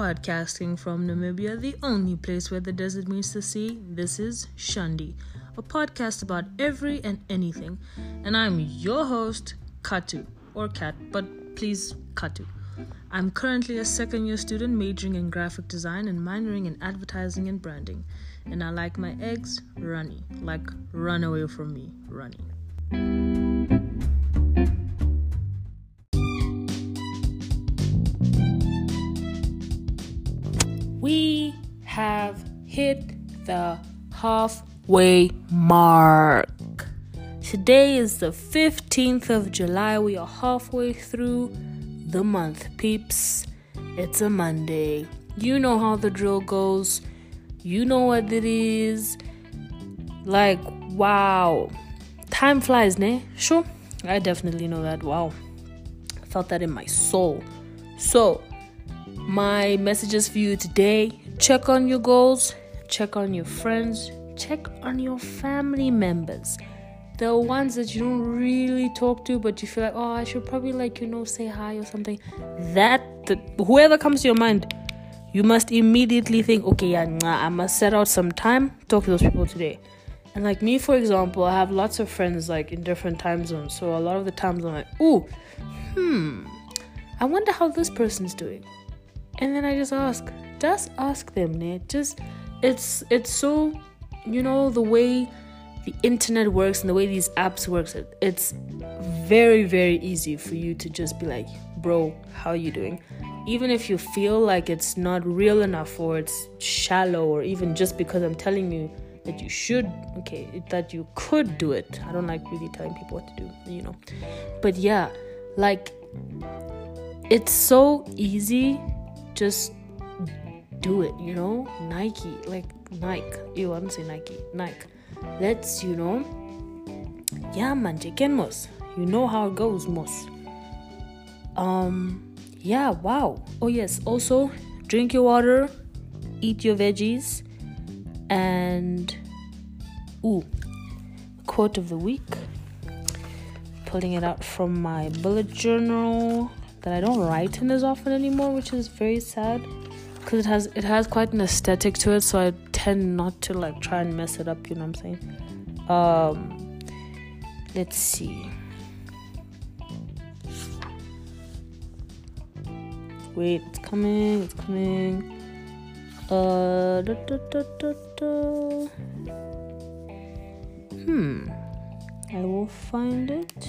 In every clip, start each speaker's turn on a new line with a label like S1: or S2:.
S1: podcasting from Namibia, the only place where the desert meets the sea. This is Shandi, a podcast about every and anything. And I'm your host, Katu, or Kat, but please, Katu. I'm currently a second year student majoring in graphic design and minoring in advertising and branding. And I like my eggs runny, like run away from me, runny. The halfway mark. Today is the 15th of July. We are halfway through the month, peeps. It's a Monday. You know how the drill goes. You know what it is. Like, wow. Time flies, ne? Sure. I definitely know that. Wow. I felt that in my soul. So, my messages for you today check on your goals, check on your friends, check on your family members. The ones that you don't really talk to but you feel like oh i should probably like you know say hi or something. That the, whoever comes to your mind you must immediately think okay yeah nah, i must set out some time talk to those people today. And like me for example i have lots of friends like in different time zones. So a lot of the times i'm like ooh hmm i wonder how this person's doing. And then i just ask just ask them Nate. just it's it's so you know the way the internet works and the way these apps works it's very very easy for you to just be like bro how you doing? Even if you feel like it's not real enough or it's shallow or even just because i'm telling you that you should okay that you could do it. I don't like really telling people what to do you know. But yeah like it's so easy just do it you know? Nike like nike. Ew i don't say nike? Nike. Let's you know? Yeah man chicken mos. You know how it goes mos. Um yeah wow. Oh yes. Also drink your water eat your veggies and ooh quote of the week. Pulling it out from my bullet journal that I don't write in as often anymore, which is very sad because it has it has quite an aesthetic to it, so I tend not to like try and mess it up. You know what I'm saying? Um, let's see. Wait, it's coming. It's coming. Uh, da, da, da, da, da. Hmm. I will find it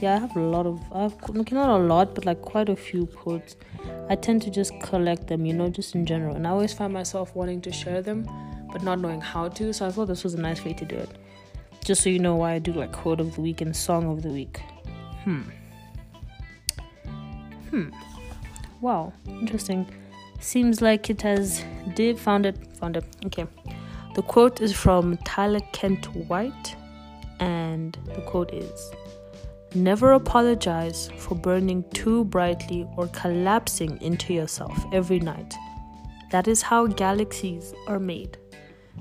S1: yeah i have a lot of i've not a lot but like quite a few quotes. I tend to just collect them you know just in general. And i always find myself wanting to share them but not knowing how to. So i thought this was a nice way to do it. Just so you know why i do like quote of the week and song of the week. Hmm. Hmm. Wow. Interesting. Seems like it has did found it found it. Okay. The quote is from tyler kent white and the quote is Never apologize for burning too brightly or collapsing into yourself every night. That is how galaxies are made.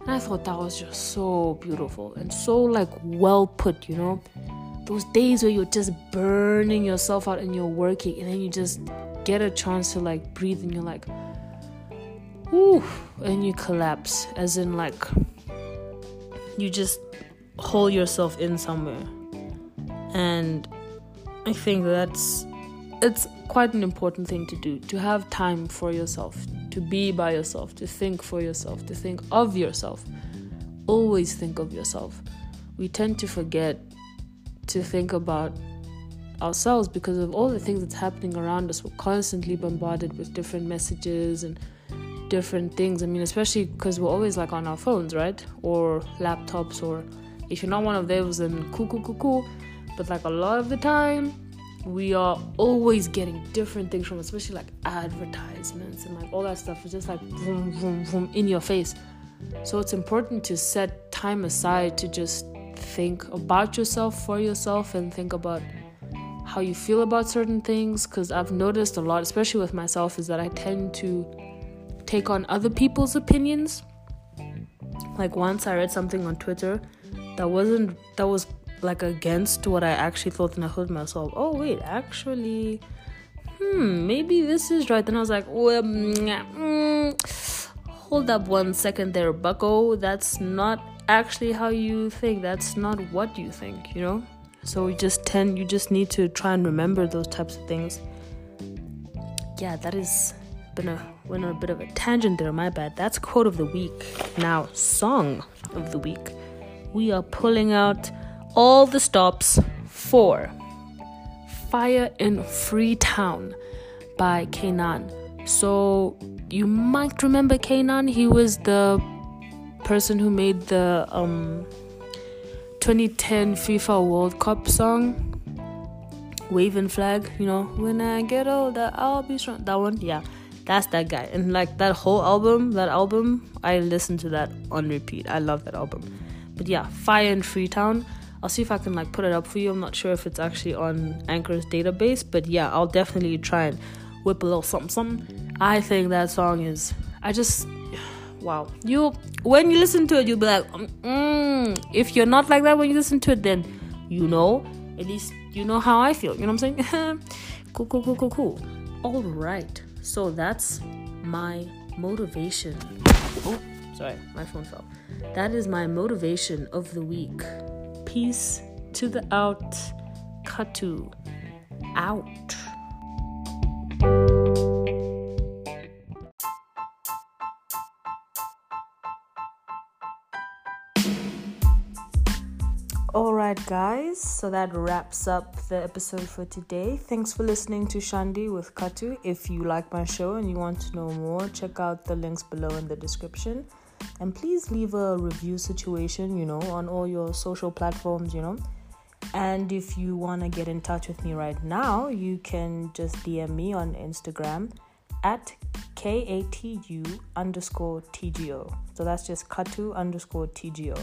S1: And I thought that was just so beautiful and so like well put, you know? Those days where you're just burning yourself out and you're working and then you just get a chance to like breathe and you're like, ooh, and you collapse, as in like you just hold yourself in somewhere and I think that's it's quite an important thing to do to have time for yourself, to be by yourself, to think for yourself, to think of yourself. Always think of yourself. We tend to forget to think about ourselves because of all the things that's happening around us. We're constantly bombarded with different messages and different things. I mean, especially because we're always like on our phones, right? Or laptops, or if you're not one of those, then cool, cool, cool, cool but like a lot of the time, we are always getting different things from, especially like advertisements and like all that stuff. It's just like vroom, vroom, vroom in your face. So it's important to set time aside to just think about yourself for yourself and think about how you feel about certain things. Because I've noticed a lot, especially with myself, is that I tend to take on other people's opinions. Like once I read something on Twitter that wasn't that was like against what I actually thought, and I heard myself, oh wait, actually, hmm, maybe this is right. Then I was like, well, mm, hold up one second there, bucko. That's not actually how you think. That's not what you think, you know? So you just tend, you just need to try and remember those types of things. Yeah, that is been a went on a bit of a tangent there. My bad. That's quote of the week. Now, song of the week. We are pulling out all the stops for Fire in Freetown by K'naan. So you might remember K'naan. He was the person who made the um 2010 FIFA World Cup song. Waving flag, you know, when I get older, I'll be strong. That one, yeah, that's that guy. And like that whole album, that album, I listen to that on repeat. I love that album. But yeah, Fire in Freetown. I'll see if I can like put it up for you. I'm not sure if it's actually on Anchor's database, but yeah, I'll definitely try and whip a little something, something. I think that song is. I just wow. You when you listen to it, you'll be like, mm, if you're not like that when you listen to it, then you know at least you know how I feel. You know what I'm saying? cool, cool, cool, cool, cool. All right. So that's my motivation. Oh, sorry, my phone fell. That is my motivation of the week. Peace to the out. Katu out. Alright, guys, so that wraps up the episode for today. Thanks for listening to Shandi with Katu. If you like my show and you want to know more, check out the links below in the description. And please leave a review situation, you know, on all your social platforms, you know. And if you want to get in touch with me right now, you can just DM me on Instagram at K A T U underscore TGO. So that's just Katu underscore TGO.